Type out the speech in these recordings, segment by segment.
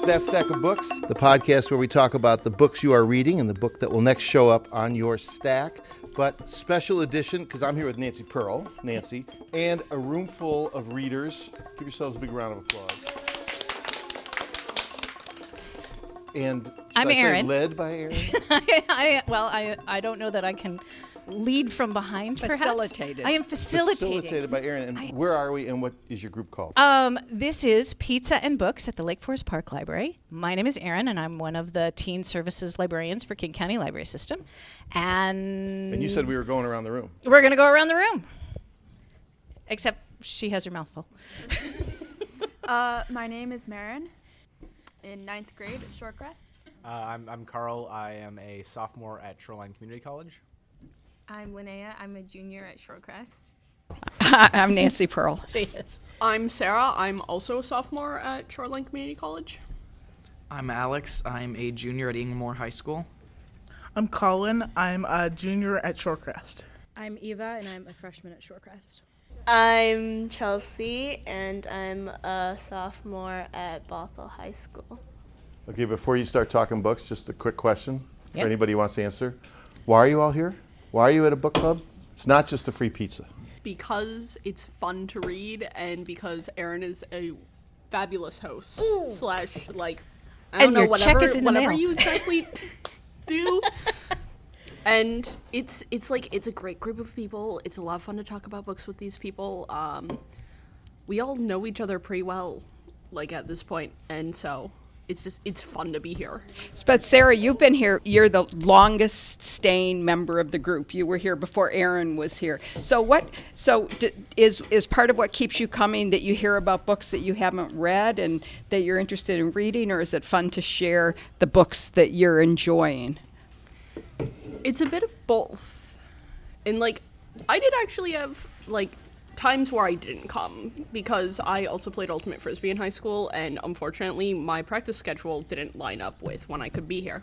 It's That Stack of Books, the podcast where we talk about the books you are reading and the book that will next show up on your stack. But special edition, because I'm here with Nancy Pearl, Nancy, and a room full of readers. Give yourselves a big round of applause. And I'm I Erin. led by Aaron. I, I, well, I, I don't know that I can lead from behind. perhaps. Facilitated. I am facilitating. Facilitated by Aaron. And where are we and what is your group called? Um, this is Pizza and Books at the Lake Forest Park Library. My name is Erin, and I'm one of the teen services librarians for King County Library System. And, and you said we were going around the room. we're going to go around the room. Except she has her mouth full. Uh, my name is Marin, in ninth grade at Shorecrest. Uh, I'm, I'm Carl. I am a sophomore at Shoreline Community College. I'm Linnea. I'm a junior at Shorecrest. I'm Nancy Pearl. She is. I'm Sarah. I'm also a sophomore at Shoreline Community College. I'm Alex. I'm a junior at Inglemoor High School. I'm Colin. I'm a junior at Shorecrest. I'm Eva, and I'm a freshman at Shorecrest. I'm Chelsea, and I'm a sophomore at Bothell High School. Okay, before you start talking books, just a quick question Yep. for anybody who wants to answer. Why are you all here? Why are you at a book club? It's not just the free pizza. Because it's fun to read and because Erin is a fabulous host slash like I And don't know your whatever check is in the whatever you exactly do. And it's it's like it's a great group of people. It's a lot of fun to talk about books with these people. Um, we all know each other pretty well, like at this point, and so it's just it's fun to be here. But Sarah, you've been here. You're the longest staying member of the group. You were here before Aaron was here. So what? So d- is is part of what keeps you coming that you hear about books that you haven't read and that you're interested in reading, or is it fun to share the books that you're enjoying? it's a bit of both. And like I did actually have like times where I didn't come because I also played ultimate frisbee in high school and unfortunately my practice schedule didn't line up with when I could be here.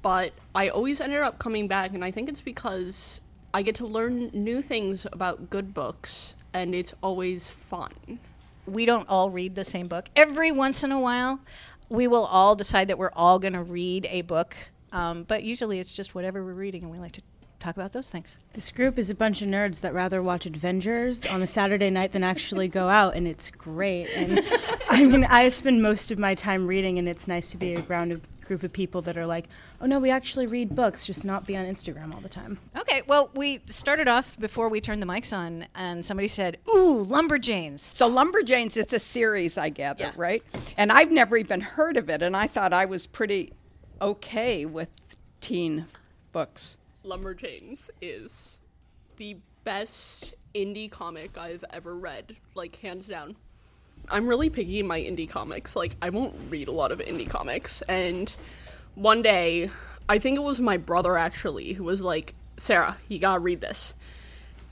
But I always ended up coming back and I think it's because I get to learn new things about good books and it's always fun. we don't all read the same book. Every once in a while, we will all decide that we're all going to read a book. Um, but usually it's just whatever we're reading, and we like to talk about those things. This group is a bunch of nerds that rather watch Avengers on a Saturday night than actually go out, and it's great. And I mean, I spend most of my time reading, and it's nice to be around a group of people that are like, oh no, we actually read books, just not be on Instagram all the time. Okay, well, we started off before we turned the mics on, and somebody said, Ooh, Lumberjanes. So Lumberjanes, it's a series, I gather, Yeah. right? And I've never even heard of it, and I thought I was pretty okay with teen books. Lumberjanes is the best indie comic I've ever read, like hands down. I'm really picky in my indie comics. Like I won't read a lot of indie comics and one day, I think it was my brother actually who was like, "Sarah, you got to read this."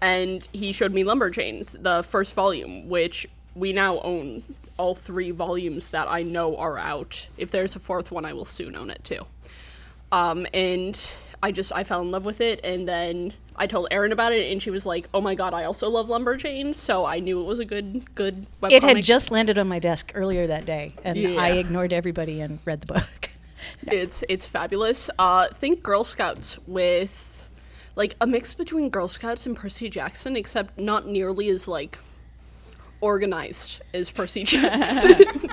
And he showed me Lumberjanes, the first volume, which we now own all three volumes that I know are out. If there's a fourth one, I will soon own it too. Um, and I just I fell in love with it, and then I told Erin about it, and she was like, "Oh my god, I also love Lumberjanes," so I knew it was a good good. Webcomic. It had just landed on my desk earlier that day, and Yeah. I ignored everybody and read the book. It's it's fabulous. Uh, think Girl Scouts with like a mix between Girl Scouts and Percy Jackson, except not nearly as like organized as Percy Jackson.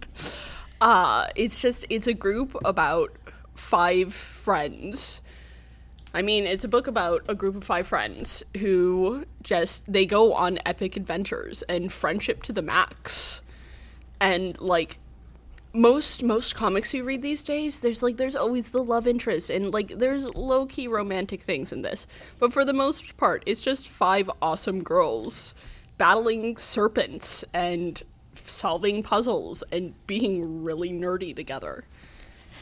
uh, it's just it's a group about five friends. I mean, it's a book about a group of five friends who just they go on epic adventures and friendship to the max. And like most most comics you read these days, there's like there's always the love interest and like there's low key romantic things in this. But for the most part, it's just five awesome girls battling serpents and solving puzzles and being really nerdy together.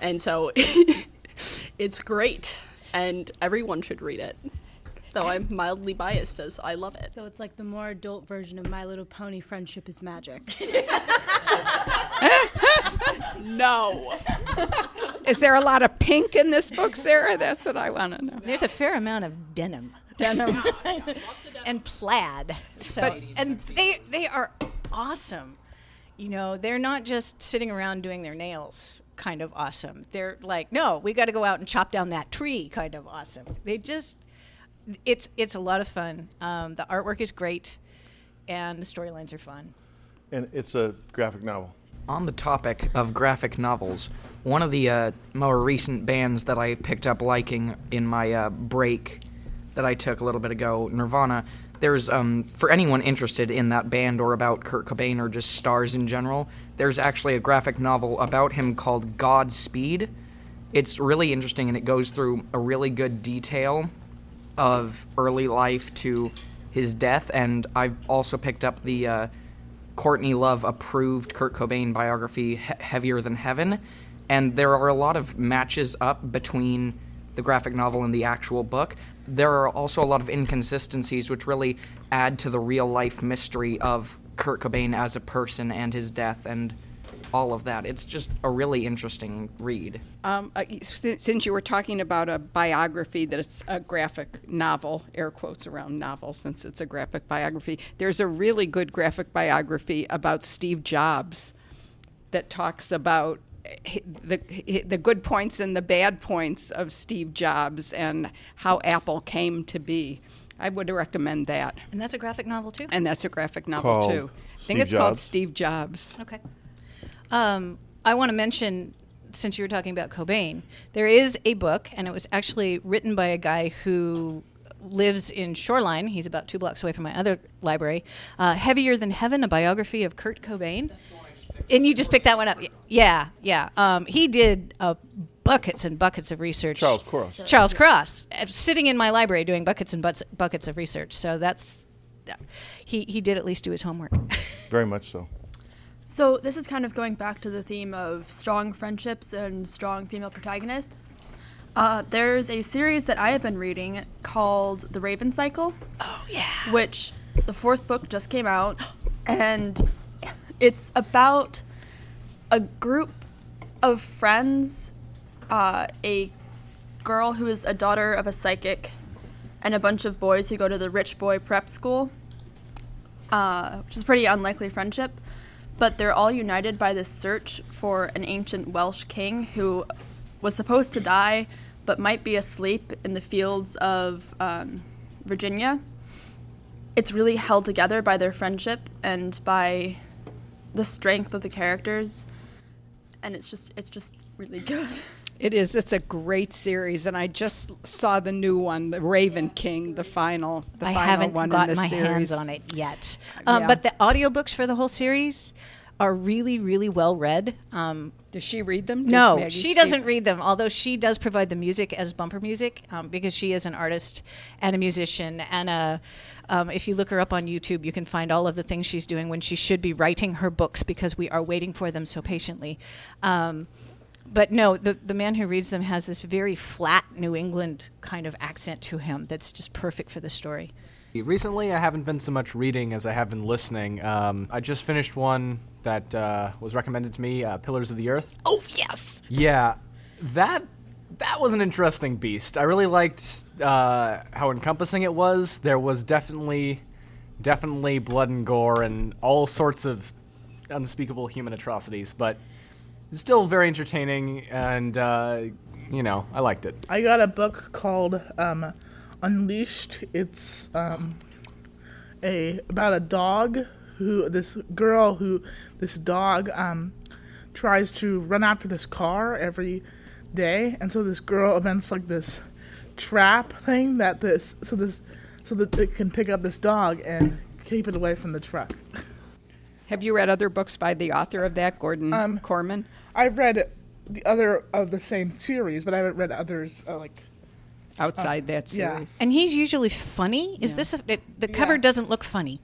And so it's great and everyone should read it. Though I'm mildly biased as I love it. So it's like the more adult version of My Little Pony Friendship is Magic. No. Is there a lot of pink in this book, Sarah? That's what I want to know. There's a fair amount of denim. Denim. and plaid. So But- and they they are awesome. You know, they're not just sitting around doing their nails kind of awesome. They're like, no, we got to go out and chop down that tree kind of awesome. They just, it's it's a lot of fun. Um, the artwork is great, and the storylines are fun. And it's a graphic novel. On the topic of graphic novels, one of the uh, more recent bands that I picked up liking in my uh, break that I took a little bit ago, Nirvana. There's um, for anyone interested in that band or about Kurt Cobain or just stars in general. There's actually a graphic novel about him called Godspeed. It's really interesting and it goes through a really good detail of early life to his death. And I've also picked up the uh, Courtney Love approved Kurt Cobain biography, he- Heavier Than Heaven. And there are a lot of matches up between the graphic novel and the actual book. There are also a lot of inconsistencies which really add to the real life mystery of Kurt Cobain as a person and his death and all of that. It's just a really interesting read. Um, uh, since you were talking about a biography that's a graphic novel, air quotes around novel, since it's a graphic biography, there's a really good graphic biography about Steve Jobs that talks about the the good points and the bad points of Steve Jobs and how Apple came to be. I would recommend that. And that's a graphic novel too. And that's a graphic novel Called too. I think Steve it's called Steve Jobs. Okay. Um, I want to mention, since you were talking about Cobain, there is a book, and it was actually written by a guy who lives in Shoreline. He's about two blocks away from my other library. Uh, Heavier Than Heaven, a biography of Kurt Cobain. And you just picked that one up. Yeah, yeah. Um, he did uh, buckets and buckets of research. Charles Cross. Charles Cross, uh, sitting in my library doing buckets and butts, buckets of research. So that's he he did at least do his homework. Very much so. So this is kind of going back to the theme of strong friendships and strong female protagonists. Uh, there's a series that I have been reading called The Raven Cycle. Oh yeah. Which the fourth book just came out, and it's about a group of friends, uh, a girl who is a daughter of a psychic, and a bunch of boys who go to the rich boy prep school, uh, which is a pretty unlikely friendship. But they're all united by this search for an ancient Welsh king who was supposed to die, but might be asleep in the fields of um, Virginia. It's really held together by their friendship and by the strength of the characters, and it's just it's just really good. It is. It's a great series, and I just saw the new one, the Raven King, the final, the I final haven't one gotten in the my series. hands on it yet. Um, Yeah. But the audiobooks for the whole series are really, really well read. Um, Does she read them? Does no, Maggie she doesn't read them. Although she does provide the music as bumper music um, because she is an artist and a musician and a. Um, if you look her up on YouTube, you can find all of the things she's doing when she should be writing her books because we are waiting for them so patiently. Um, but no, the the man who reads them has this very flat New England kind of accent to him that's just perfect for the story. Recently, I haven't been so much reading as I have been listening. Um, I just finished one that uh, was recommended to me, uh, Pillars of the Earth. Oh yes. Yeah, that that was an interesting beast. I really liked uh, how encompassing it was. There was definitely, definitely blood and gore and all sorts of unspeakable human atrocities, but still very entertaining. And uh, you know, I liked it. I got a book called um, Unleashed. It's um, a about a dog who this girl who this dog um, tries to run after this car every day, and so this girl invents like this trap thing that this so this so that it can pick up this dog and keep it away from the truck. Have you read other books by the author of that, Gordon Um, Korman? I've read the other of the same series, but I haven't read others uh, like Outside that yeah. series. And he's usually funny. Is this a, it, the cover Yeah. doesn't look funny?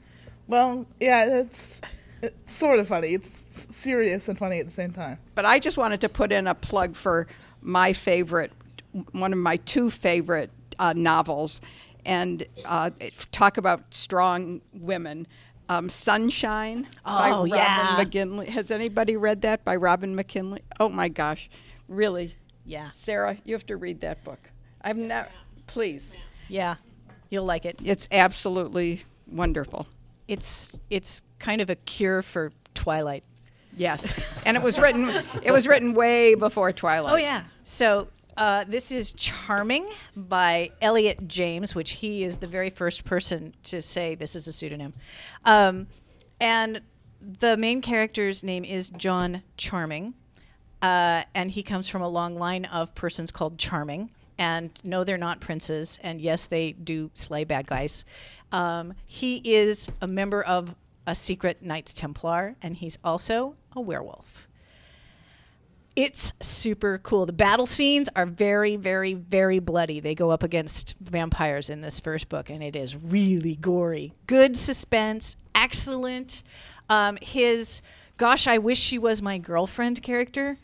Well, yeah, it's, it's sort of funny. It's serious and funny at the same time. But I just wanted to put in a plug for my favorite, one of my two favorite uh, novels, and uh, talk about strong women. Um, Sunshine by Oh, Robin yeah. McKinley. Has anybody read that by Robin McKinley? Oh my gosh, really? Yeah. Sarah, you have to read that book. I've never. Please, Yeah, you'll like it. it's absolutely wonderful. It's it's kind of a cure for Twilight. Yes, and it was written. It was written way before Twilight. Oh yeah. So uh, this is Charming by Elliot James, which he is the very first person to say this is a pseudonym. Um, and the main character's name is John Charming, uh, and he comes from a long line of persons called Charming. And no, they're not princes, and yes, they do slay bad guys. Um, he is a member of a secret Knights Templar, and he's also a werewolf. It's super cool. The battle scenes are very, very, very bloody. They go up against vampires in this first book, and it is really gory. Good suspense, excellent. Um, his "Gosh, I wish she was my girlfriend" character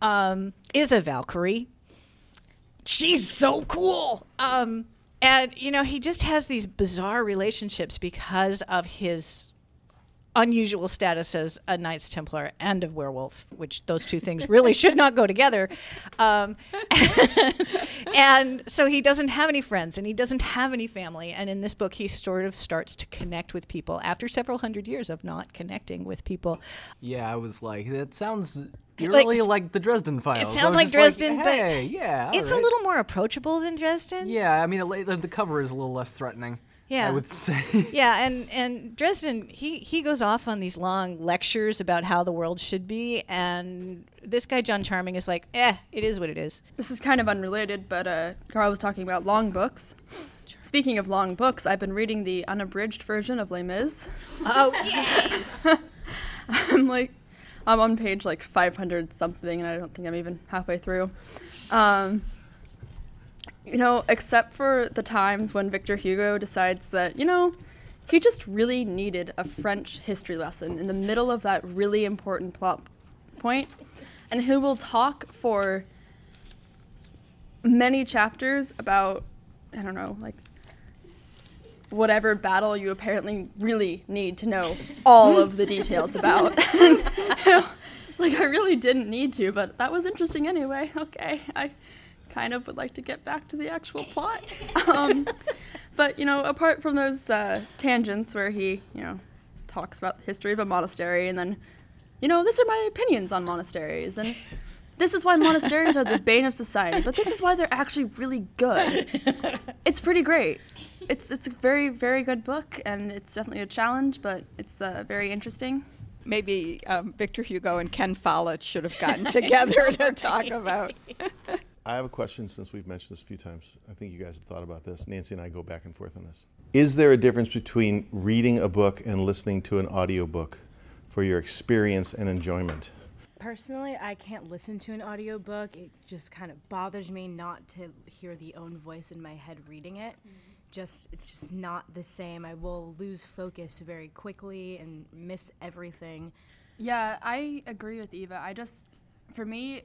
um, is a Valkyrie. She's so cool. Um, and you know, he just has these bizarre relationships because of his unusual status as a Knights Templar and a werewolf, which those two things really should not go together. Um, and so he doesn't have any friends and he doesn't have any family. And in this book, he sort of starts to connect with people after several hundred years of not connecting with people. Yeah, I was like, that sounds Like- eerily like, the Dresden Files. It sounds like Dresden, but hey, yeah, it's alright. a little more approachable than Dresden. Yeah, I mean, it- the cover is a little less threatening. Yeah. I would say. yeah, and and Dresden he he goes off on these long lectures about how the world should be, and this guy John Charming is like, eh, it is what it is. This is kind of unrelated, but uh, Carl was talking about long books. Speaking of long books, I've been reading the unabridged version of Les Mis. Oh yeah. I'm like, I'm on page like 500 something, and I don't think I'm even halfway through. Um, you know, except for the times when Victor Hugo decides that, you know, he just really needed a French history lesson in the middle of that really important plot point, and who will talk for many chapters about, I don't know, like whatever battle you apparently really need to know all of the details about. Like I really didn't need to, but that was interesting anyway. Okay, I kind of would like to get back to the actual plot. Um, but you know, apart from those uh, tangents where he, you know, talks about the history of a monastery, and then, you know, these are my opinions on monasteries, and this is why monasteries are the bane of society, but this is why they're actually really good. It's pretty great. It's it's a very very good book, and it's definitely a challenge, but it's uh, very interesting. Maybe um, Victor Hugo and Ken Follett should have gotten together to talk about. I have a question since we've mentioned this a few times. I think you guys have thought about this. Nancy and I go back and forth on this. Is there a difference between reading a book and listening to an audiobook for your experience and enjoyment? Personally, I can't listen to an audiobook. It just kind of bothers me not to hear the own voice in my head reading it. Mm-hmm. Just it's just not the same. I will lose focus very quickly and miss everything. Yeah, I agree with Eva. I just, for me,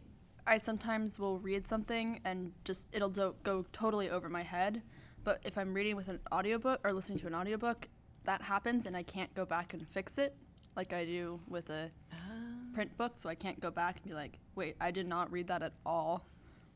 I sometimes will read something and just it'll do- go totally over my head. But if I'm reading with an audiobook or listening to an audiobook, that happens and I can't go back and fix it like I do with a ah. print book. So I can't go back and be like, wait, I did not read that at all.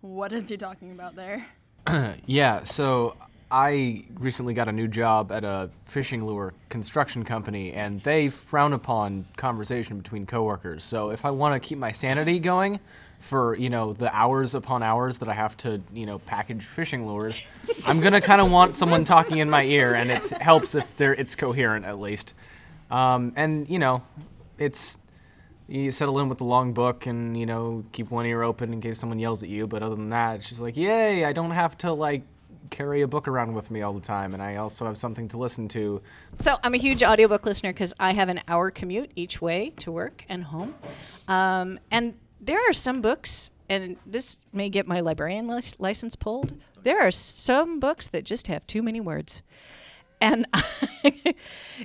What is he talking about there? yeah, so I recently got a new job at a fishing lure construction company, and they frown upon conversation between coworkers. So if I want to keep my sanity going for you know the hours upon hours that I have to you know package fishing lures, I'm gonna kind of want someone talking in my ear, and it helps if they're it's coherent at least. Um, and you know, it's you settle in with the long book and you know keep one ear open in case someone yells at you but other than that it's like yay i don't have to like carry a book around with me all the time and i also have something to listen to So I'm a huge audiobook listener because I have an hour commute each way to work and home. Um, and there are some books, and this may get my librarian lic- license pulled. There are some books that just have too many words. And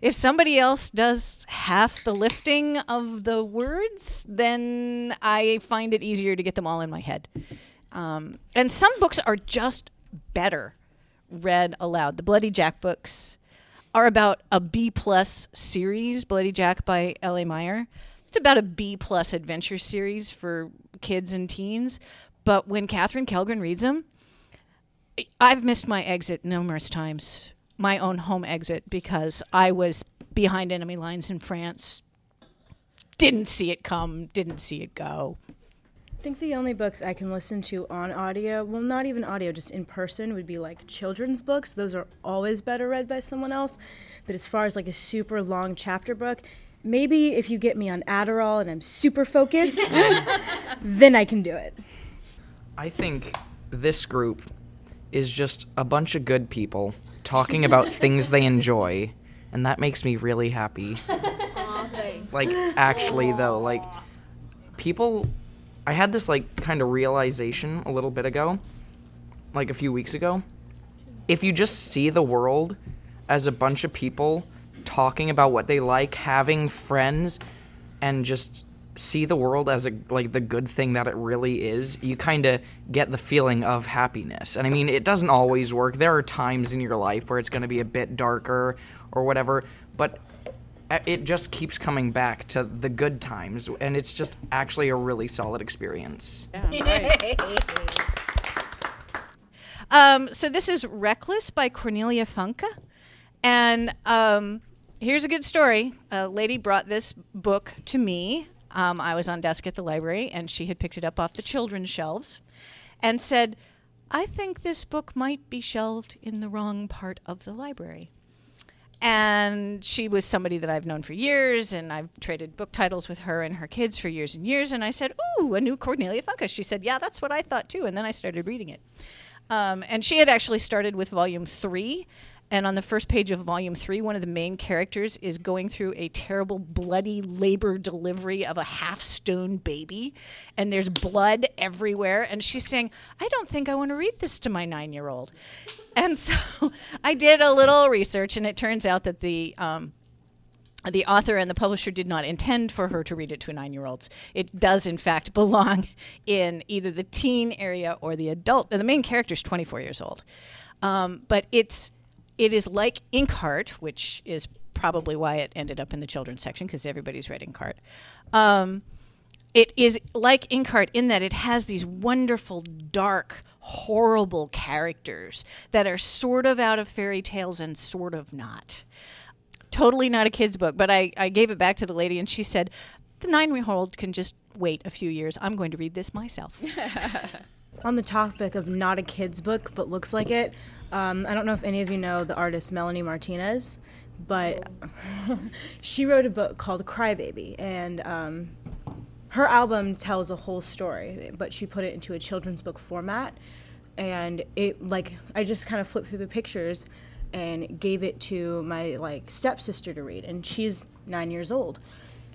if somebody else does half the lifting of the words, then I find it easier to get them all in my head. Um, and some books are just better read aloud. The Bloody Jack books are about a B plus series, Bloody Jack by L.A. Meyer. It's about a B plus adventure series for kids and teens. But when Katherine Kellgren reads them, I've missed my exit numerous times, my own home exit, because I was behind enemy lines in France didn't see it come, didn't see it go. I think the only books I can listen to on audio, well, not even audio, just in person, would be like children's books. Those are always better read by someone else. But as far as like a super long chapter book, maybe if you get me on Adderall and I'm super focused, then I can do it. I think this group is just a bunch of good people talking about things they enjoy, and that makes me really happy. Like, actually, though, like, people. I had this, like, kind of realization a little bit ago, like a few weeks ago. If you just see the world as a bunch of people talking about what they like, having friends, and just see the world as a like the good thing that it really is, you kind of get the feeling of happiness. And I mean, it doesn't always work. There are times in your life where it's going to be a bit darker or whatever, but uh, it just keeps coming back to the good times and it's just actually a really solid experience. Um, so this is Reckless by Cornelia Funke. And um, here's a good story. A lady brought this book to me. Um, I was on desk at the library, and she had picked it up off the children's shelves and said, I think this book might be shelved in the wrong part of the library. And she was somebody that I've known for years, and I've traded book titles with her and her kids for years and years. And I said, Ooh, a new Cornelia Funke. She said, Yeah, that's what I thought too. And then I started reading it. Um, and she had actually started with volume three. And on the first page of volume three, one of the main characters is going through a terrible, bloody labor delivery of a half stone baby. And there's blood everywhere. And she's saying, I don't think I want to read this to my nine year old. And so I did a little research, and it turns out that the. Um, the author and the publisher did not intend for her to read it to a nine year olds. It does, in fact, belong in either the teen area or the adult. The main character is 24 years old. Um, but it's it is like Inkheart, which is probably why it ended up in the children's section because everybody's read Inkheart. Um, it is like Inkheart in that it has these wonderful, dark, horrible characters that are sort of out of fairy tales and sort of not totally not a kid's book. But I, I gave it back to the lady, and she said, The nine year old can just wait a few years. I'm going to read this myself. On the topic of not a kid's book, but looks like it, um, I don't know if any of you know the artist Melanie Martinez, but she wrote a book called Crybaby, and um, her album tells a whole story, but she put it into a children's book format. And it, like, I just kind of flipped through the pictures and gave it to my like stepsister to read and she's nine years old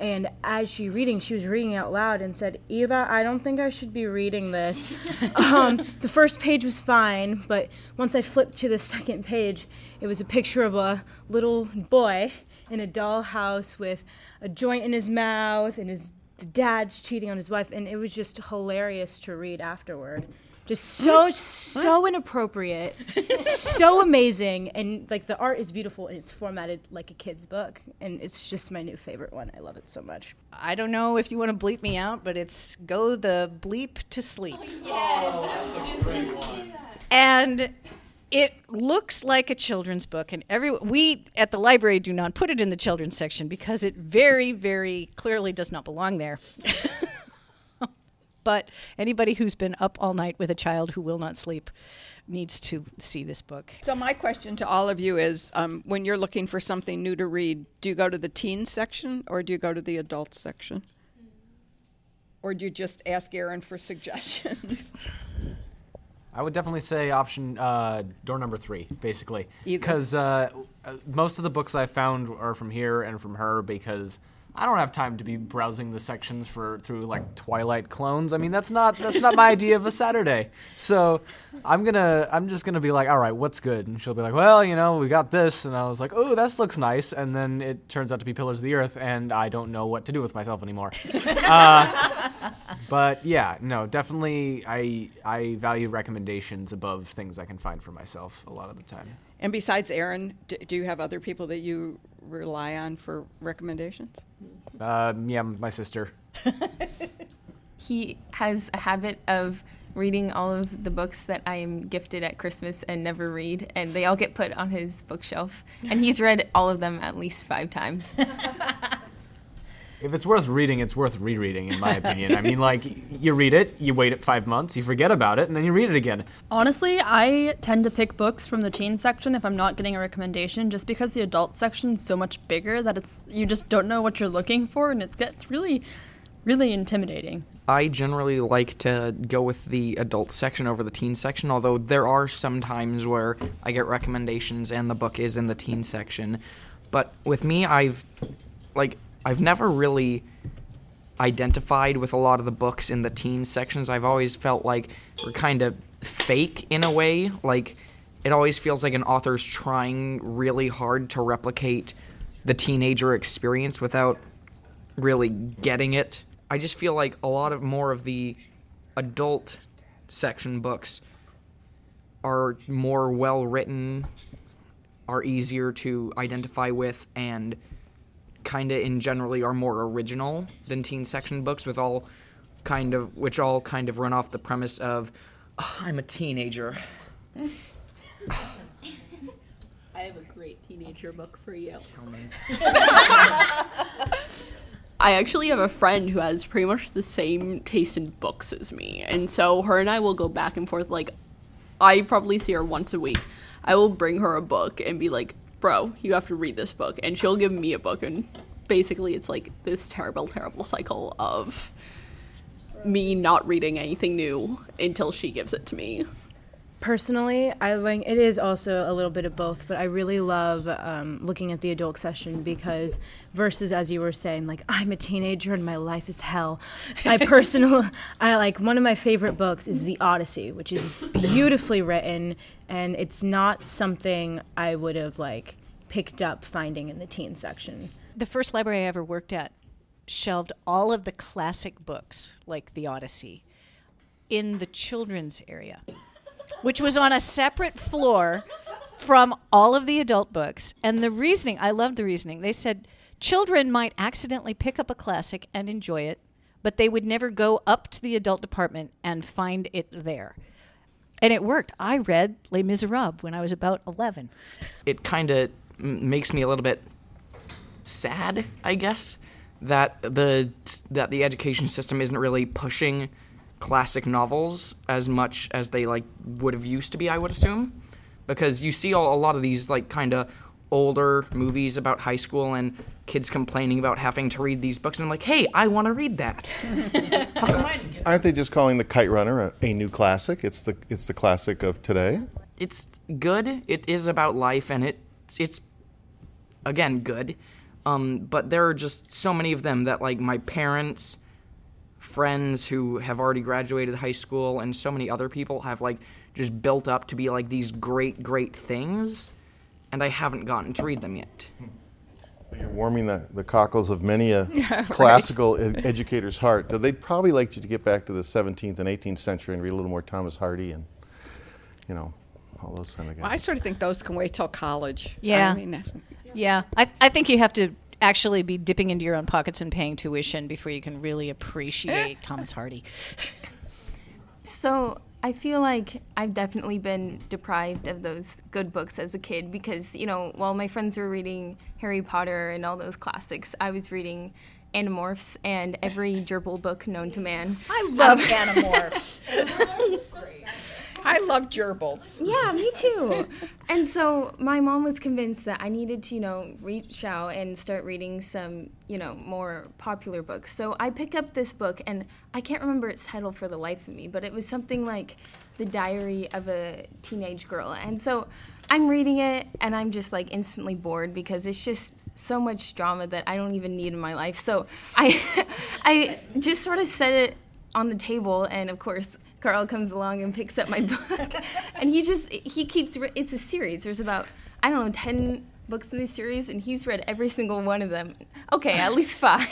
and as she reading she was reading out loud and said eva i don't think i should be reading this. Um, the first page was fine but once i flipped to the second page it was a picture of a little boy in a dollhouse with a joint in his mouth and his dad's cheating on his wife and it was just hilarious to read afterward just so so inappropriate so amazing and like the art is beautiful and it's formatted like a kid's book and it's just my new favorite one i love it so much I don't know if you want to bleep me out, but it's Go the Bleep to Sleep. Yes, absolutely. And it looks like a children's book, and every we at the library do not put it in the children's section because it very, very clearly does not belong there. but anybody who's been up all night with a child who will not sleep needs to see this book. So my question to all of you is: um, When you're looking for something new to read, do you go to the teen section or do you go to the adult section, or do you just ask Aaron for suggestions? I would definitely say option uh, door number three, basically, because uh, uh, most of the books I found are from here and from her because I don't have time to be browsing the sections for through like Twilight clones. I mean, that's not that's not my idea of a Saturday. So I'm gonna I'm just gonna be like, all right, what's good? And she'll be like, well, you know, we got this, and I was like, oh, this looks nice, and then it turns out to be Pillars of the Earth, and I don't know what to do with myself anymore. uh, but yeah, no, definitely, I I value recommendations above things I can find for myself a lot of the time. And besides Aaron, d- do you have other people that you rely on for recommendations? Um, yeah, my sister. He has a habit of reading all of the books that I am gifted at Christmas and never read, and they all get put on his bookshelf. And he's read all of them at least five times. If it's worth reading, it's worth rereading, in my opinion. I mean, like, you read it, you wait it five months, you forget about it, and then you read it again. Honestly, I tend to pick books from the teen section if I'm not getting a recommendation, just because the adult section is so much bigger that it's you just don't know what you're looking for, and it gets really, really intimidating. I generally like to go with the adult section over the teen section, although there are some times where I get recommendations and the book is in the teen section. But with me, I've like I've never really identified with a lot of the books in the teen sections. I've always felt like we're kind of fake in a way. Like it always feels like an author's trying really hard to replicate the teenager experience without really getting it. I just feel like a lot of more of the adult section books are more well written, are easier to identify with, and kind of in generally are more original than teen section books, with all kind of which all kind of run off the premise of "Ah, I'm a teenager. I have a great teenager book for you. Tell me. I actually have a friend who has pretty much the same taste in books as me. And so her and I will go back and forth. Like, I probably see her once a week. I will bring her a book and be like, bro, you have to read this book. And she'll give me a book. And basically, it's like this terrible, terrible cycle of me not reading anything new until she gives it to me. Personally, I like it is also a little bit of both, but I really love um, looking at the adult session because versus as you were saying, like I'm a teenager and my life is hell. I personal, I like one of my favorite books is The Odyssey, which is beautifully written, and it's not something I would have like picked up finding in the teen section. The first library I ever worked at shelved all of the classic books, like The Odyssey, in the children's area, which was on a separate floor from all of the adult books. And the reasoning, I loved the reasoning. They said children might accidentally pick up a classic and enjoy it, but they would never go up to the adult department and find it there. And it worked. I read Les Miserables when I was about 11. it kind of m- makes me a little bit sad, I guess, that the that the education system isn't really pushing classic novels as much as they like would have used to be. I would assume, because you see all, a lot of these like kind of older movies about high school and kids complaining about having to read these books and I'm like, hey, I want to read that. Aren't they just calling the Kite Runner a, a new classic? It's the it's the classic of today. it's good. It is about life, and it's it's again good. Um, but there are just so many of them that like my parents, friends who have already graduated high school, and so many other people have like just built up to be like these great great things, and I haven't gotten to read them yet. You're warming the, the cockles of many a classical e- educator's heart. So They'd probably like you to get back to the 17th and 18th century and read a little more Thomas Hardy and, you know, all those kind of guys. I sort of think those can wait till college. Yeah. I mean, Yeah, I, I think you have to actually be dipping into your own pockets and paying tuition before you can really appreciate Thomas Hardy. So I feel like I've definitely been deprived of those good books as a kid because, you know, while my friends were reading Harry Potter and all those classics, I was reading Animorphs and every gerbil book known to man. I love um, Animorphs. I love gerbils. Yeah, me too. and so my mom was convinced that I needed to, you know, reach out and start reading some, you know, more popular books. So I pick up this book, and I can't remember its title for the life of me, but it was something like The Diary of a Teenage Girl. And so I'm reading it, and I'm just like instantly bored because it's just so much drama that I don't even need in my life. So I, I just sort of set it on the table, and of course. Carl comes along and picks up my book, and he just he keeps. Re- it's a series. There's about I don't know ten books in this series, and he's read every single one of them. Okay, at least five.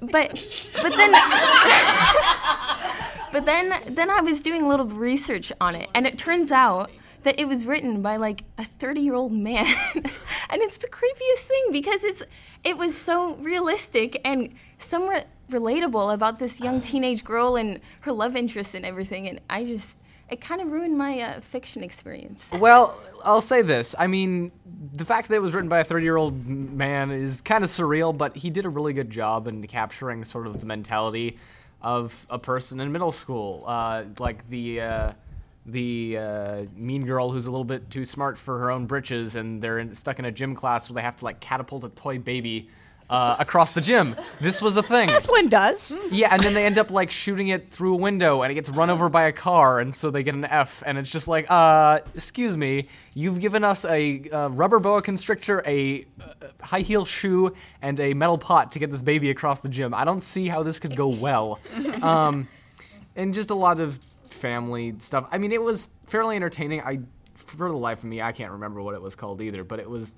but but then but then then I was doing a little research on it, and it turns out that it was written by like a 30 year old man, and it's the creepiest thing because it's it was so realistic and somewhat relatable about this young teenage girl and her love interest and everything, and I just it kind of ruined my uh, fiction experience. Well, I'll say this. I mean, the fact that it was written by a 30 year old man is kind of surreal, but he did a really good job in capturing sort of the mentality of a person in middle school. Uh, like the. Uh, the uh, mean girl who's a little bit too smart for her own britches, and they're in, stuck in a gym class where they have to like catapult a toy baby uh, across the gym. This was a thing. As one does. Yeah, and then they end up like shooting it through a window, and it gets run over by a car, and so they get an F. And it's just like, uh, excuse me, you've given us a uh, rubber boa constrictor, a uh, high heel shoe, and a metal pot to get this baby across the gym. I don't see how this could go well. Um, and just a lot of family stuff. I mean, it was fairly entertaining. I, for the life of me, I can't remember what it was called either, but it was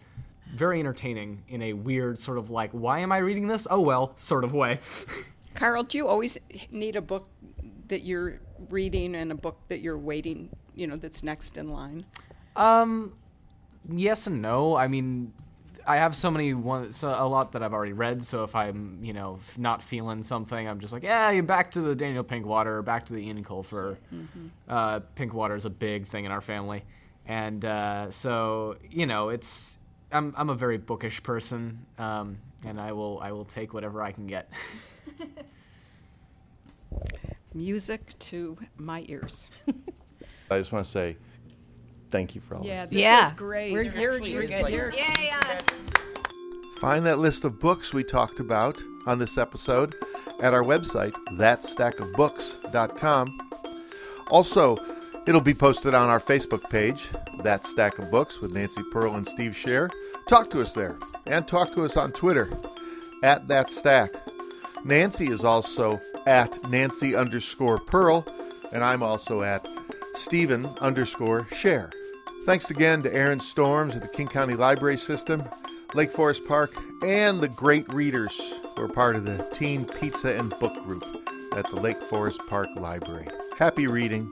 very entertaining in a weird sort of like, why am I reading this? Oh well, sort of way. Carl, do you always need a book that you're reading and a book that you're waiting, you know, that's next in line? Um, yes and no. I mean, I have so many one, so a lot that I've already read. So if I'm, you know, not feeling something, I'm just like, yeah, you're back to the Daniel Pinkwater, back to the Ian Colfer. Mhm. Uh, Pinkwater is a big thing in our family, and uh, so you know, it's I'm I'm a very bookish person, um, and I will I will take whatever I can get. Music to my ears. I just want to say thank you for all Yeah, this. this Yeah. was great. We're- You're- actually you're is good. like- You're- Find that list of books we talked about on this episode at our website, thatstackofbooks.com. Also, it'll be posted on our Facebook page, That Stack of Books with Nancy Pearl and Steve Scher. Talk to us there and talk to us on Twitter at That Stack. Nancy is also at Nancy underscore Pearl, and I'm also at Stephen underscore Scher. Thanks again to Aaron Storms at the King County Library System, Lake Forest Park, and the great readers who are part of the Teen Pizza and Book Group at the Lake Forest Park Library. Happy reading